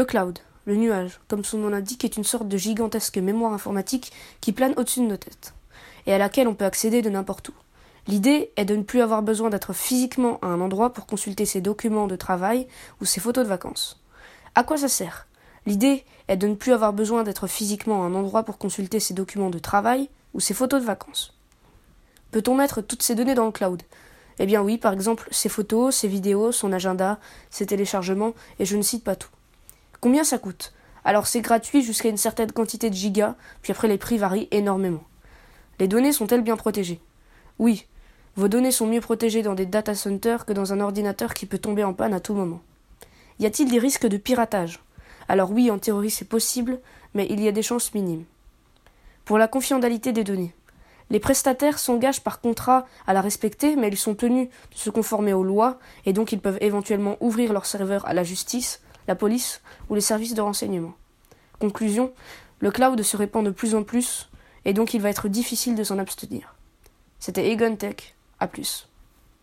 Le cloud, le nuage, comme son nom l'indique, est une sorte de gigantesque mémoire informatique qui plane au-dessus de nos têtes, et à laquelle on peut accéder de n'importe où. L'idée est de ne plus avoir besoin d'être physiquement à un endroit pour consulter ses documents de travail ou ses photos de vacances. À quoi ça sert? L'idée est de ne plus avoir besoin d'être physiquement à un endroit pour consulter ses documents de travail ou ses photos de vacances. Peut-on mettre toutes ces données dans le cloud? Eh bien oui, par exemple ses photos, ses vidéos, son agenda, ses téléchargements, et je ne cite pas tout. Combien ça coûte? Alors c'est gratuit jusqu'à une certaine quantité de gigas, puis après les prix varient énormément. Les données sont-elles bien protégées? Oui, vos données sont mieux protégées dans des data centers que dans un ordinateur qui peut tomber en panne à tout moment. Y a-t-il des risques de piratage? Alors oui, en théorie c'est possible, mais il y a des chances minimes. Pour la confidentialité des données. Les prestataires s'engagent par contrat à la respecter, mais ils sont tenus de se conformer aux lois, et donc ils peuvent éventuellement ouvrir leur serveur à la justice, la police ou les services de renseignement. Conclusion, le cloud se répand de plus en plus, et donc il va être difficile de s'en abstenir. C'était Egon Tech, à plus.